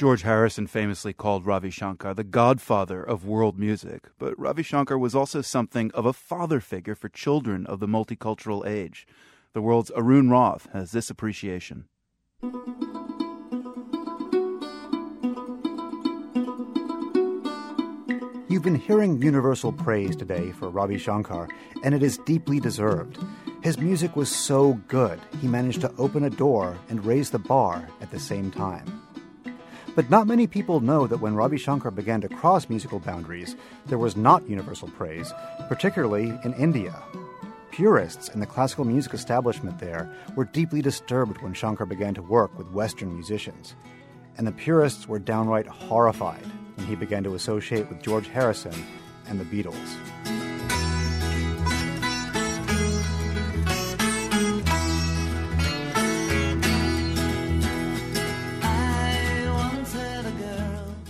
George Harrison famously called Ravi Shankar the godfather of world music, but Ravi Shankar was also something of a father figure for children of the multicultural age. The world's Arun Rath has this appreciation. You've been hearing universal praise today for Ravi Shankar, and it is deeply deserved. His music was so good, he managed to open a door and raise the bar at the same time. But not many people know that when Ravi Shankar began to cross musical boundaries, there was not universal praise, particularly in India. Purists in the classical music establishment there were deeply disturbed when Shankar began to work with Western musicians. And the purists were downright horrified when he began to associate with George Harrison and the Beatles.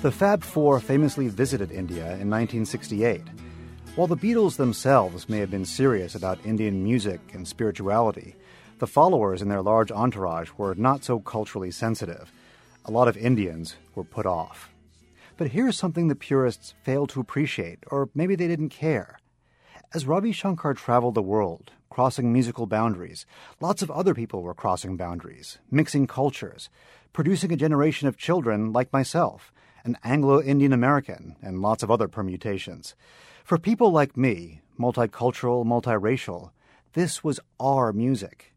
The Fab Four famously visited India in 1968. While the Beatles themselves may have been serious about Indian music and spirituality, the followers in their large entourage were not so culturally sensitive. A lot of Indians were put off. But here's something the purists failed to appreciate, or maybe they didn't care. As Ravi Shankar traveled the world, crossing musical boundaries, lots of other people were crossing boundaries, mixing cultures, producing a generation of children like myself an Anglo Indian American, and lots of other permutations. For people like me, multicultural, multiracial, this was our music.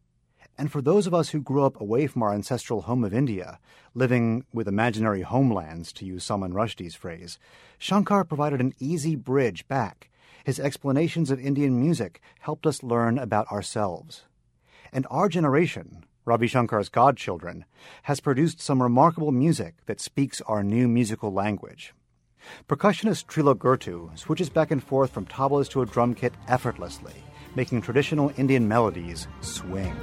And for those of us who grew up away from our ancestral home of India, living with imaginary homelands, to use Salman Rushdie's phrase, Shankar provided an easy bridge back. His explanations of Indian music helped us learn about ourselves. And our generation, Ravi Shankar's godchildren, has produced some remarkable music that speaks our new musical language. Percussionist Trilok Gurtu switches back and forth from tablas to a drum kit effortlessly, making traditional Indian melodies swing.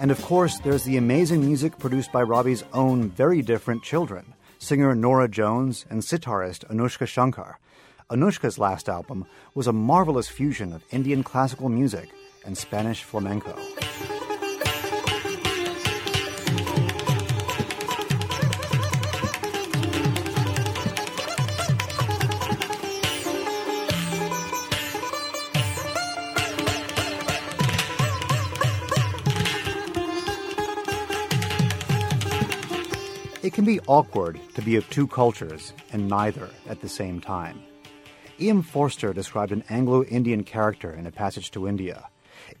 And of course, there's the amazing music produced by Ravi's own very different children singer Norah Jones and sitarist Anushka Shankar. Anushka's last album was a marvelous fusion of Indian classical music and Spanish flamenco. It can be awkward to be of two cultures and neither at the same time. E.M. Forster described an Anglo Indian character in a passage to India.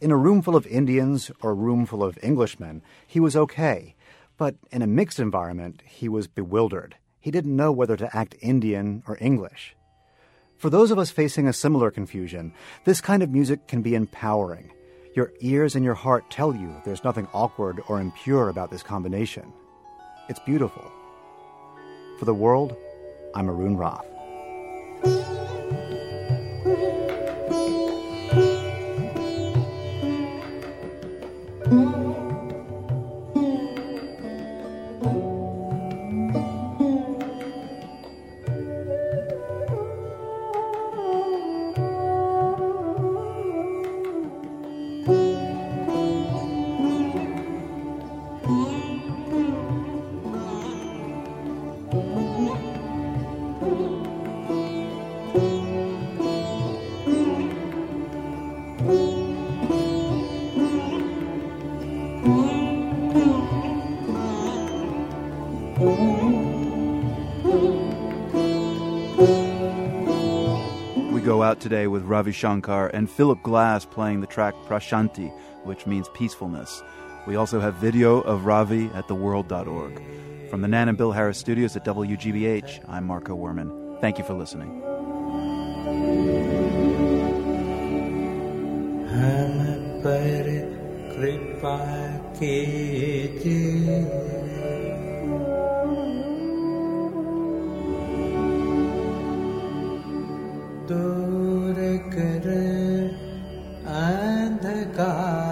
In a room full of Indians or a room full of Englishmen, he was okay, but in a mixed environment, he was bewildered. He didn't know whether to act Indian or English. For those of us facing a similar confusion, this kind of music can be empowering. Your ears and your heart tell you there's nothing awkward or impure about this combination. It's beautiful. For the world, I'm Arun Rath. We go out today with Ravi Shankar and Philip Glass playing the track Prashanti, which means peacefulness. We also have video of Ravi at theworld.org. From the Nan and Bill Harris studios at WGBH, I'm Marco Werman. Thank you for listening. हम पर कृपा कीजिए अंधकार